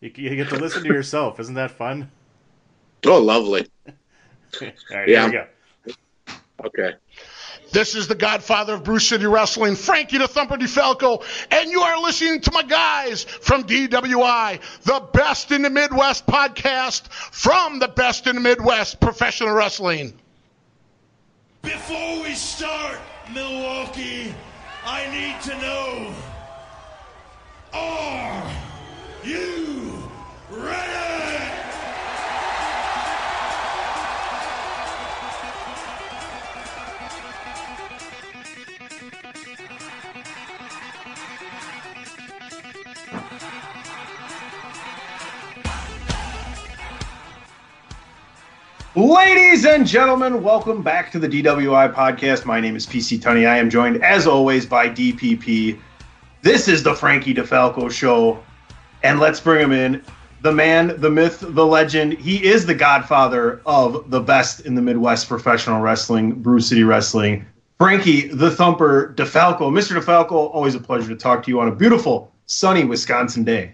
You, you get to listen to yourself. Isn't that fun? Oh, lovely. All right, Yeah. here we go. Okay. This is the godfather of Brew City Wrestling, Frankie the Thumper DeFalco, and you are listening to my guys from DWI, the best in the Midwest podcast from the best in the Midwest professional wrestling. Before we start, Milwaukee, I need to know Are you ready? Ladies and gentlemen, welcome back to the DWI podcast. My name is PC Tunney. I am joined, as always, by DPP. This is the Frankie DeFalco show, and let's bring him in. The man, the myth, the legend. He is the godfather of the best in the Midwest professional wrestling, Brew City Wrestling. Frankie the Thumper DeFalco. Mr. DeFalco, always a pleasure to talk to you on a beautiful, sunny Wisconsin day.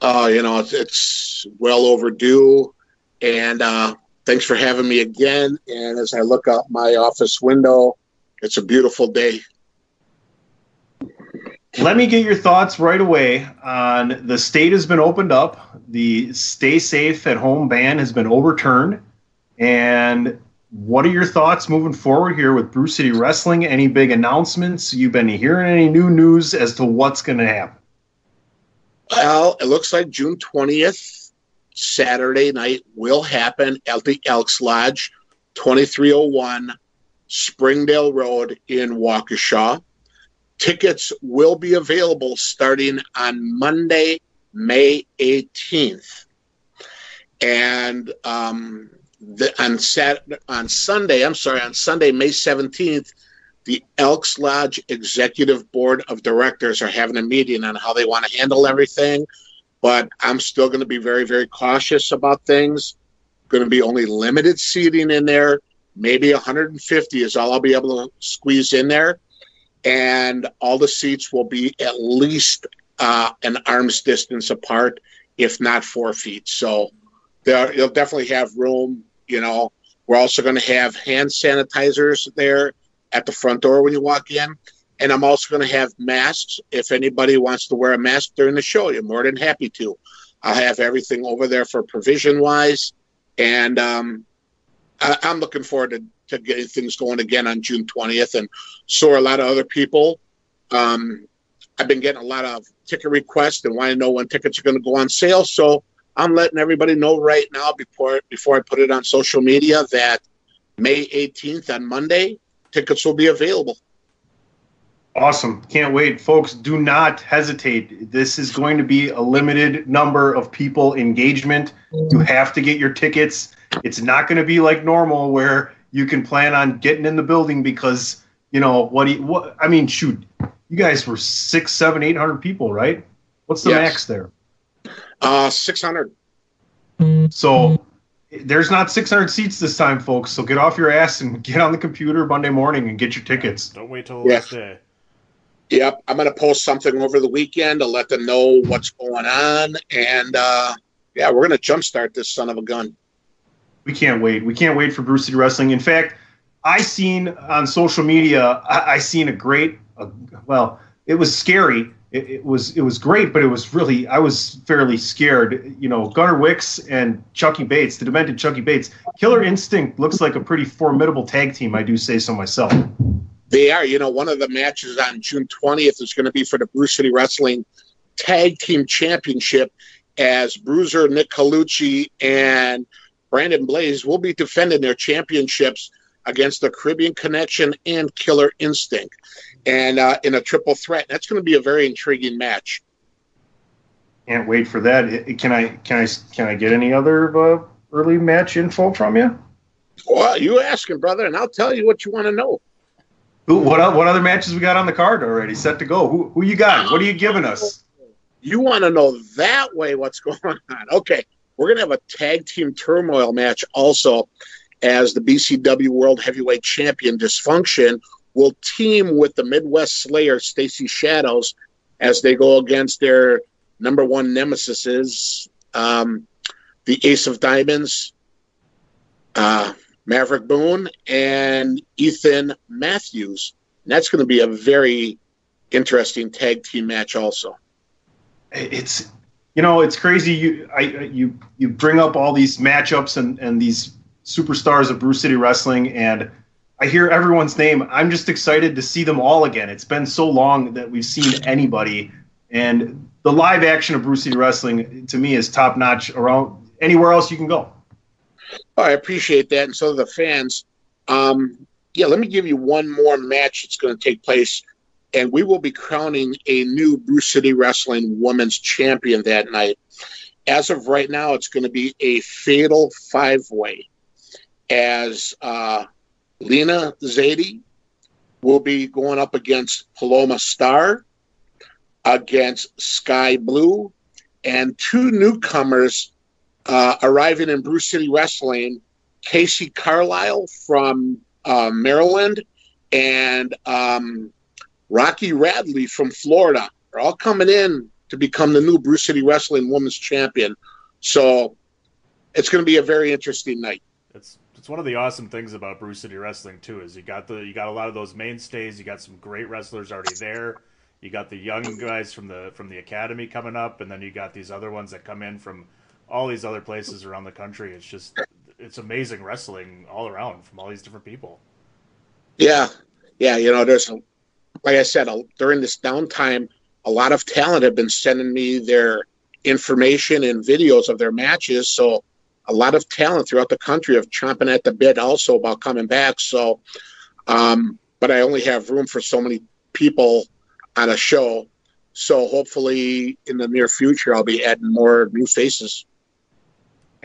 Uh, you know, it's, it's well overdue. And uh, thanks for having me again. And as I look out my office window, it's a beautiful day. Let me get your thoughts right away on the state has been opened up. The stay safe at home ban has been overturned. And what are your thoughts moving forward here with Brew City Wrestling? Any big announcements? You've been hearing any new news as to what's going to happen? Well, it looks like June 20th, Saturday night, will happen at the Elks Lodge, 2301 Springdale Road in Waukesha. Tickets will be available starting on Monday, May 18th. And um, the, on Sat on Sunday, I'm sorry, on Sunday, May 17th, the Elks Lodge Executive Board of Directors are having a meeting on how they want to handle everything. But I'm still going to be very, very cautious about things. Going to be only limited seating in there. Maybe 150 is all I'll be able to squeeze in there. And all the seats will be at least uh, an arm's distance apart, if not four feet. So there, you'll definitely have room. You know, we're also going to have hand sanitizers there at the front door when you walk in. And I'm also going to have masks. If anybody wants to wear a mask during the show, you're more than happy to. I'll have everything over there for provision wise. And um, I, I'm looking forward to, to getting things going again on June 20th. And are a lot of other people. Um, I've been getting a lot of ticket requests and want to know when tickets are going to go on sale. So I'm letting everybody know right now before before I put it on social media that May 18th on Monday, tickets will be available. Awesome. Can't wait. Folks, do not hesitate. This is going to be a limited number of people engagement. You have to get your tickets. It's not going to be like normal where you can plan on getting in the building because, you know, what do you, what, I mean, shoot, you guys were six, seven, eight hundred people, right? What's the Yes. max there? Uh, 600. So there's not 600 seats this time, folks. So get off your ass and get on the computer Monday morning and get your tickets. Don't wait till the Yeah. last day. Yep, I'm going to post something over the weekend to let them know what's going on, and uh, yeah, we're going to jumpstart this son of a gun. We can't wait. We can't wait for Brew City Wrestling. In fact, I seen on social media, I, I seen a great, uh, well, it was scary. It, it was it was great, but it was really I was fairly scared. You know, Gunnar Wicks and Chucky Bates, the demented Chucky Bates. Killer Instinct looks like a pretty formidable tag team. I do say so myself. They are, you know, one of the matches on June 20th is going to be for the Brew City Wrestling Tag Team Championship, as Bruiser Nick Colucci and Brandon Blaze will be defending their championships against the Caribbean Connection and Killer Instinct, and uh, in a triple threat. That's going to be a very intriguing match. Can't wait for that. Can I can I can I get any other uh, early match info from you? Well, you asking, brother, and I'll tell you what you want to know. Who, what what other matches we got on the card already set to go? Who who you got? What are you giving us? You want to know that way what's going on. Okay, we're going to have a tag team turmoil match also as the BCW World Heavyweight Champion Dysfunction will team with the Midwest Slayer Stacy Shadows as they go against their number one nemesis, um, the Ace of Diamonds, uh, Maverick Boone, and Ethan Matthews. And that's going to be a very interesting tag team match also. It's you know it's crazy. You I you you bring up all these matchups and and these superstars of Brew City Wrestling, and I hear everyone's name. I'm just excited to see them all again. It's been so long that we've seen anybody, and the live action of Brew City Wrestling to me is top notch around anywhere else you can go. I appreciate that, and so do the fans. Um, yeah, let me give you one more match that's going to take place, and we will be crowning a new Brew City Wrestling Women's Champion that night. As of right now, it's going to be a fatal five way, as uh, Lena Zadie will be going up against Paloma Star, against Sky Blue, and two newcomers uh, arriving in Brew City Wrestling, Casey Carlisle from uh, Maryland and um, Rocky Radley from Florida are all coming in to become the new Brew City Wrestling Women's Champion. So it's going to be a very interesting night. It's it's one of the awesome things about Brew City Wrestling too is you got the you got a lot of those mainstays. You got some great wrestlers already there. You got the young guys from the from the academy coming up, and then you got these other ones that come in from all these other places around the country. It's just it's amazing wrestling all around from all these different people. Yeah, yeah. You know, there's a, like I said during this downtime, a lot of talent have been sending me their information and videos of their matches. So a lot of talent throughout the country have chomping at the bit also about coming back. So, um, but I only have room for so many people on a show. So hopefully in the near future, I'll be adding more new faces.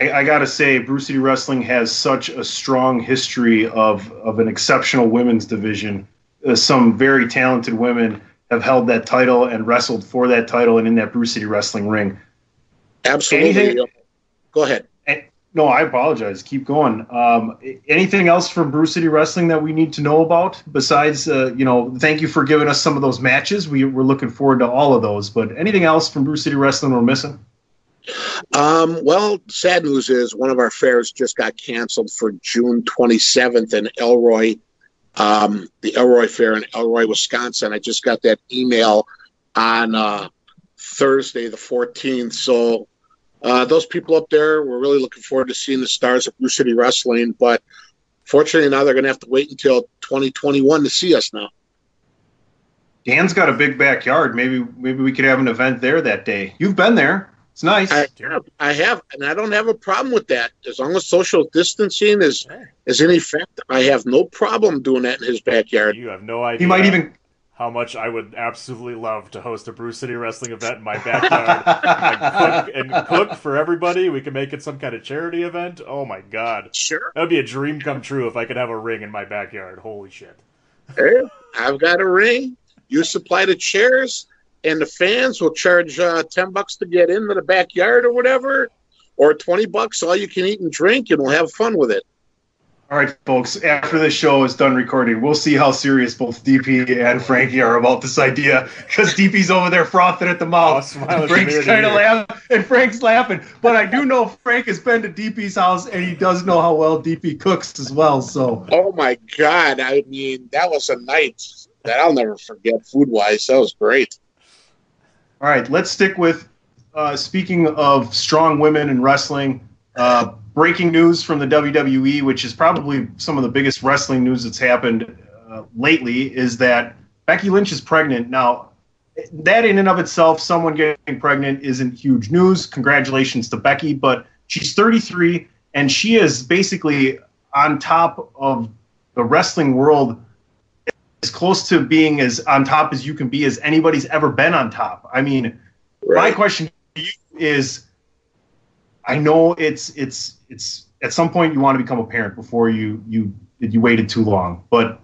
I, I gotta say, Brew City Wrestling has such a strong history of of an exceptional women's division. Uh, some very talented women have held that title and wrestled for that title and in that Brew City Wrestling ring. Absolutely. Anything- Go ahead. Eh, No, I apologize. Keep going. Um, anything else from Brew City Wrestling that we need to know about besides, uh, you know, thank you for giving us some of those matches. We, we're looking forward to all of those. But anything else from Brew City Wrestling we're missing? Um, well, sad news is one of our fairs just got canceled for June 27th in Elroy, um, the Elroy Fair in Elroy, Wisconsin. I just got that email on uh, Thursday, the 14th. So uh, those people up there, we're really looking forward to seeing the stars of Brew City Wrestling. But fortunately, now they're going to have to wait until 2021 to see us now. Dan's got a big backyard. Maybe maybe we could have an event there that day. You've been there. It's nice. I have, I have, and I don't have a problem with that. As long as social distancing is is in effect, I have no problem doing that in his backyard. You have no idea. he might even how much I would absolutely love to host a Brew City Wrestling event in my backyard and, cook, and cook for everybody. We can make it some kind of charity event. Oh my god, Sure, that would be a dream come true if I could have a ring in my backyard. Holy shit! Hey, I've got a ring. You supply the chairs, and the fans will charge uh, ten bucks to get into the backyard or whatever. or twenty bucks, all you can eat and drink, and we'll have fun with it. All right, folks. After the show is done recording, we'll see how serious both DP and Frankie are about this idea. Because DP's over there frothing at the Oh, mouth. smiling Frank's ear to kind of laughing, and Frank's laughing. But I do know Frank has been to DP's house, and he does know how well DP cooks as well. So Oh my god! I mean, that was a night that I'll never forget. Food wise, that was great. All right, let's stick with uh, speaking of strong women in wrestling. Uh, breaking news from the WWE, which is probably some of the biggest wrestling news that's happened uh, lately, is that Becky Lynch is pregnant. Now, that in and of itself, someone getting pregnant isn't huge news. Congratulations to Becky, but she's 33 and she is basically on top of the wrestling world as close to being as on top as you can be as anybody's ever been on top. I mean, my question to you is I know it's it's it's at some point you want to become a parent before you you you waited too long, but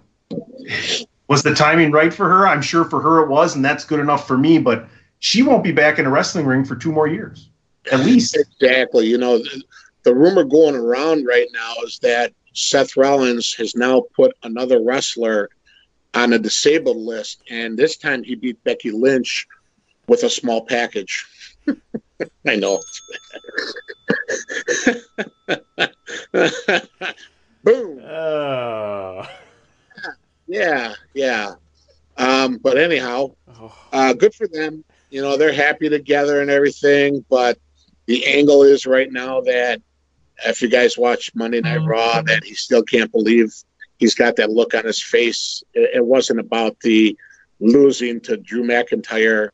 was the timing right for her? I'm sure for her it was, and that's good enough for me, but she won't be back in a wrestling ring for two more years. At least. Exactly. You know, the, the rumor going around right now is that Seth Rollins has now put another wrestler on a disabled list, and this time he beat Becky Lynch with a small package. I know. Boom. Oh. Yeah, yeah. Um, but anyhow, Oh. uh, good for them. You know, they're happy together and everything. But the angle is right now that if you guys watch Monday Night Raw, that he still can't believe he's got that look on his face. It, wasn't about the losing to Drew McIntyre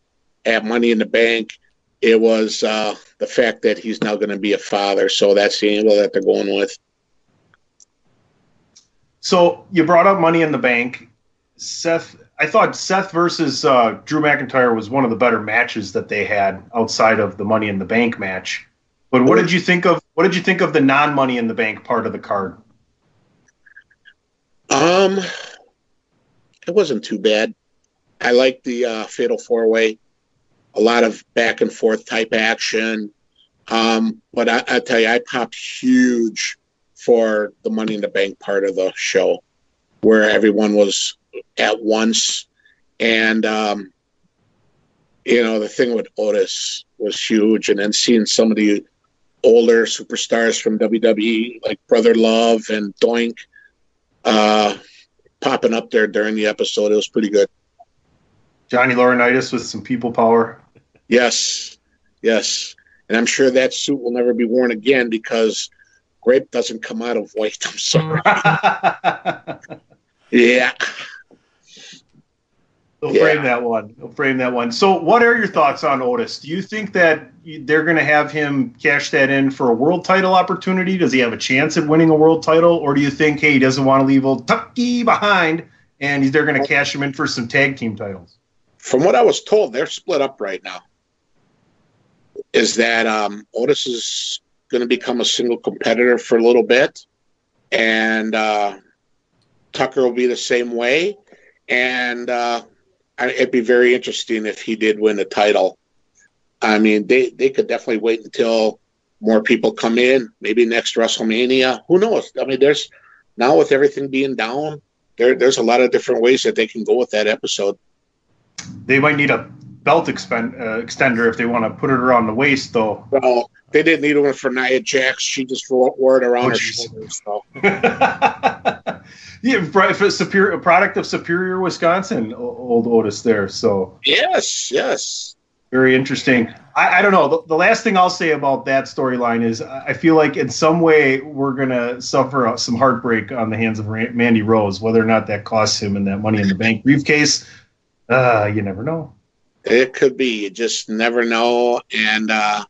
at Money in the Bank. It was uh, the fact that he's now going to be a father. So that's the angle that they're going with. So you brought up Money in the Bank. Seth, I thought Seth versus uh, Drew McIntyre was one of the better matches that they had outside of the Money in the Bank match. But what did you think of what did you think of the non Money in the Bank part of the card? Um, it wasn't too bad. I liked the uh, Fatal Four Way. A lot of back and forth type action. Um, but I, I tell you, I popped huge for the Money in the Bank part of the show, where everyone was at once, and um, you know the thing with Otis was huge, and then seeing some of the older superstars from WWE like Brother Love and Doink uh, popping up there during the episode. It was pretty good. Johnny Laurinaitis with some people power. Yes, yes, and I'm sure that suit will never be worn again because grape doesn't come out of white. I'm sorry. Yeah, They'll Yeah. frame that one. They'll frame that one. So, what are your thoughts on Otis? Do you think that they're going to have him cash that in for a world title opportunity? Does he have a chance at winning a world title, or do you think, hey, he doesn't want to leave old Tucker behind, and he's- they're going to cash him in for some tag team titles? from what I was told, they're split up right now. Is that um, Otis is going to become a single competitor for a little bit, and uh, Tucker will be the same way, and uh, it'd be very interesting if he did win the title. I mean, they they could definitely wait until more people come in, maybe next WrestleMania. Who knows? I mean, there's now with everything being down, there there's a lot of different ways that they can go with that episode. They might need a belt expend, uh, extender if they want to put it around the waist, though. Well, they didn't need one for Nia Jax. She just wore, it around Oh, her shoulders. So. yeah, superior, a product of Superior, Wisconsin, old Otis there. So Yes, yes. Very interesting. I, I don't know. The, the last thing I'll say about that storyline is I feel like in some way we're going to suffer some heartbreak on the hands of Mandy Rose, whether or not that costs him in that Money in the Bank briefcase. Uh, you never know. It could be. You just never know. And, uh,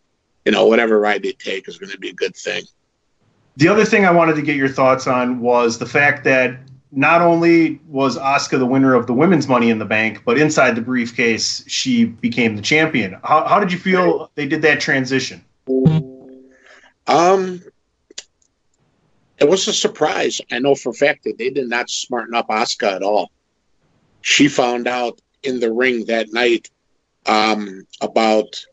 you know, whatever ride they take is going to be a good thing. The other thing I wanted to get your thoughts on was the fact that not only was Asuka the winner of the women's Money in the Bank, but inside the briefcase, she became the champion. How, how did you feel they did that transition? Um, it was a surprise. I know for a fact that they did not smarten up Asuka at all. She found out in the ring that night um, about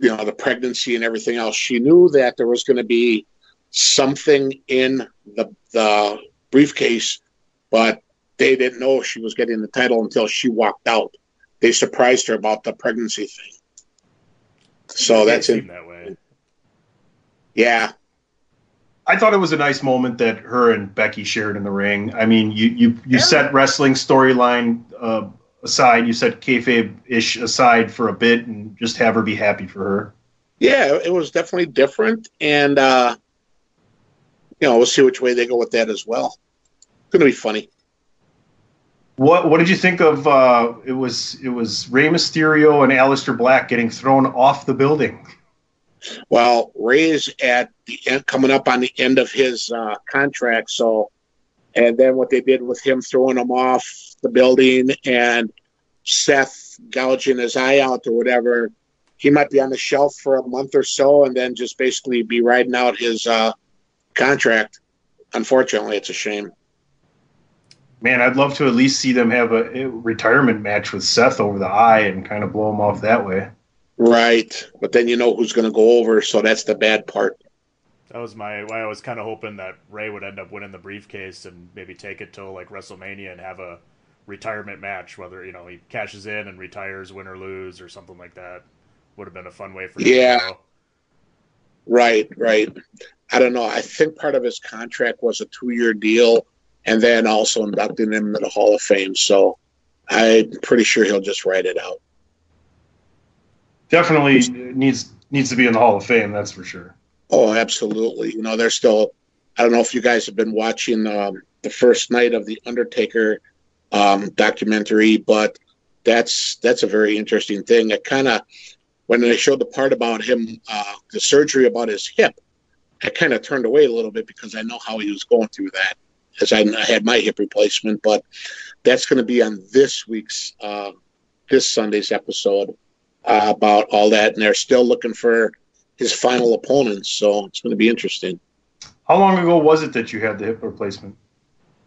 you know, the pregnancy and everything else. She knew that there was going to be something in the the briefcase, but they didn't know she was getting the title until she walked out. They surprised her about the pregnancy thing. So It that's seemed it. that way. Yeah, I thought it was a nice moment that her and Becky shared in the ring. I mean, you you you set wrestling storyline uh, aside, you set kayfabe ish aside for a bit, and just have her be happy for her. yeah, it was definitely different, and uh, you know, we'll see which way they go with that as well. It's going to be funny. What what did you think of? Uh, it was it was Rey Mysterio and Aleister Black getting thrown off the building. Well, Rey's at the end, coming up on the end of his uh, contract, so and then what they did with him throwing him off the building and Seth gouging his eye out or whatever, he might be on the shelf for a month or so and then just basically be riding out his uh, contract. Unfortunately, it's a shame. Man, I'd love to at least see them have a, a retirement match with Seth over the eye and kind of blow him off that way. Right, but then you know who's going to go over, so that's the bad part. That was my. Why I was kind of hoping that Rey would end up winning the briefcase and maybe take it till like WrestleMania and have a retirement match. Whether you know he cashes in and retires, win or lose, or something like that. Would have been a fun way for him Yeah. to. Right, right. I don't know. I think part of his contract was a two-year deal, and then also inducting him into the Hall of Fame. So I'm pretty sure he'll just write it out. Definitely needs needs to be in the Hall of Fame. That's for sure. Oh, absolutely. You know, they're still. I don't know if you guys have been watching um, the first night of the Undertaker um, documentary, but that's that's a very interesting thing. It kind of when they showed the part about him, uh, the surgery about his hip, I kind of turned away a little bit because I know how he was going through that, as I, I had my hip replacement. But that's going to be on this week's uh, this Sunday's episode uh, about all that, and they're still looking for his final opponents. So it's going to be interesting. How long ago was it that you had the hip replacement?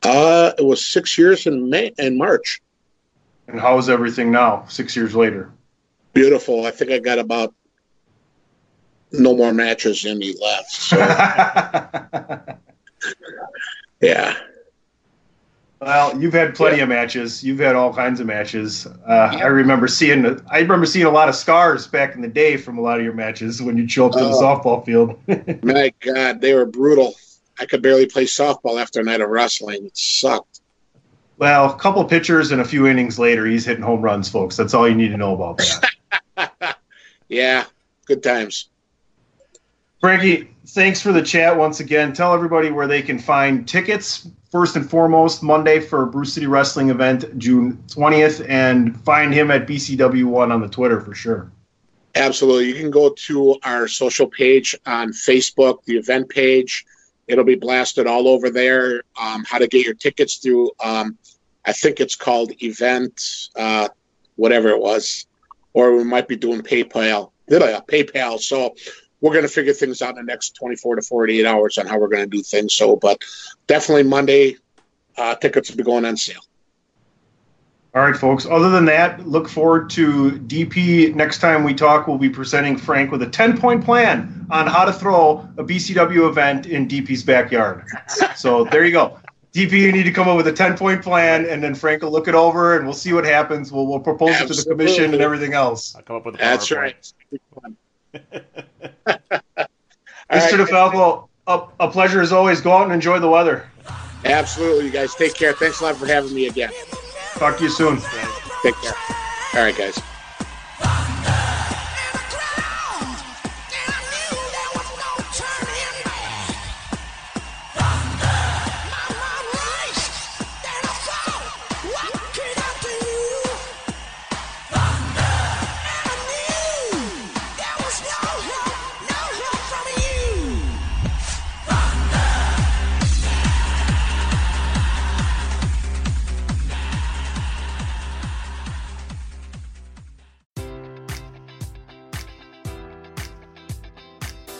Uh, it was six years in May in March. And how is everything now, six years later? Beautiful. I think I got about no more matches in me left. So yeah, Well, you've had plenty of matches. You've had all kinds of matches. Uh, I remember seeing. I remember seeing a lot of scars back in the day from a lot of your matches when you'd show up to the Oh. softball field. my God, they were brutal. I could barely play softball after a night of wrestling. It sucked. well, a couple pitchers and a few innings later, he's hitting home runs, folks. That's all you need to know about that. Yeah, good times. Frankie, thanks for the chat once again. Tell everybody where they can find tickets. First and foremost, Monday for Brew City Wrestling event, June 20th, and find him at BCW1 on the Twitter for sure. Absolutely. You can go to our social page on Facebook, the event page. It'll be blasted all over there. Um, how to get your tickets through, um, I think it's called Event, uh, whatever it was. Or we might be doing PayPal. PayPal. So we're going to figure things out in the next 24 to 48 hours on how we're going to do things. So, but definitely Monday, uh, tickets will be going on sale. All right, folks. Other than that, look forward to DP. Next time we talk, we'll be presenting Frank with a 10 point plan on how to throw a BCW event in DP's backyard. So there you go. DP, you need to come up with a 10 point plan, and then Frank will look it over and we'll see what happens. We'll, we'll propose it to the commission and everything else. I'll come up with a That's right. Mr. right. DeFalco, a, a pleasure as always. Go out and enjoy the weather. Absolutely, you guys. Take care. Thanks a lot for having me again. Talk to you soon. Take care. All right, guys.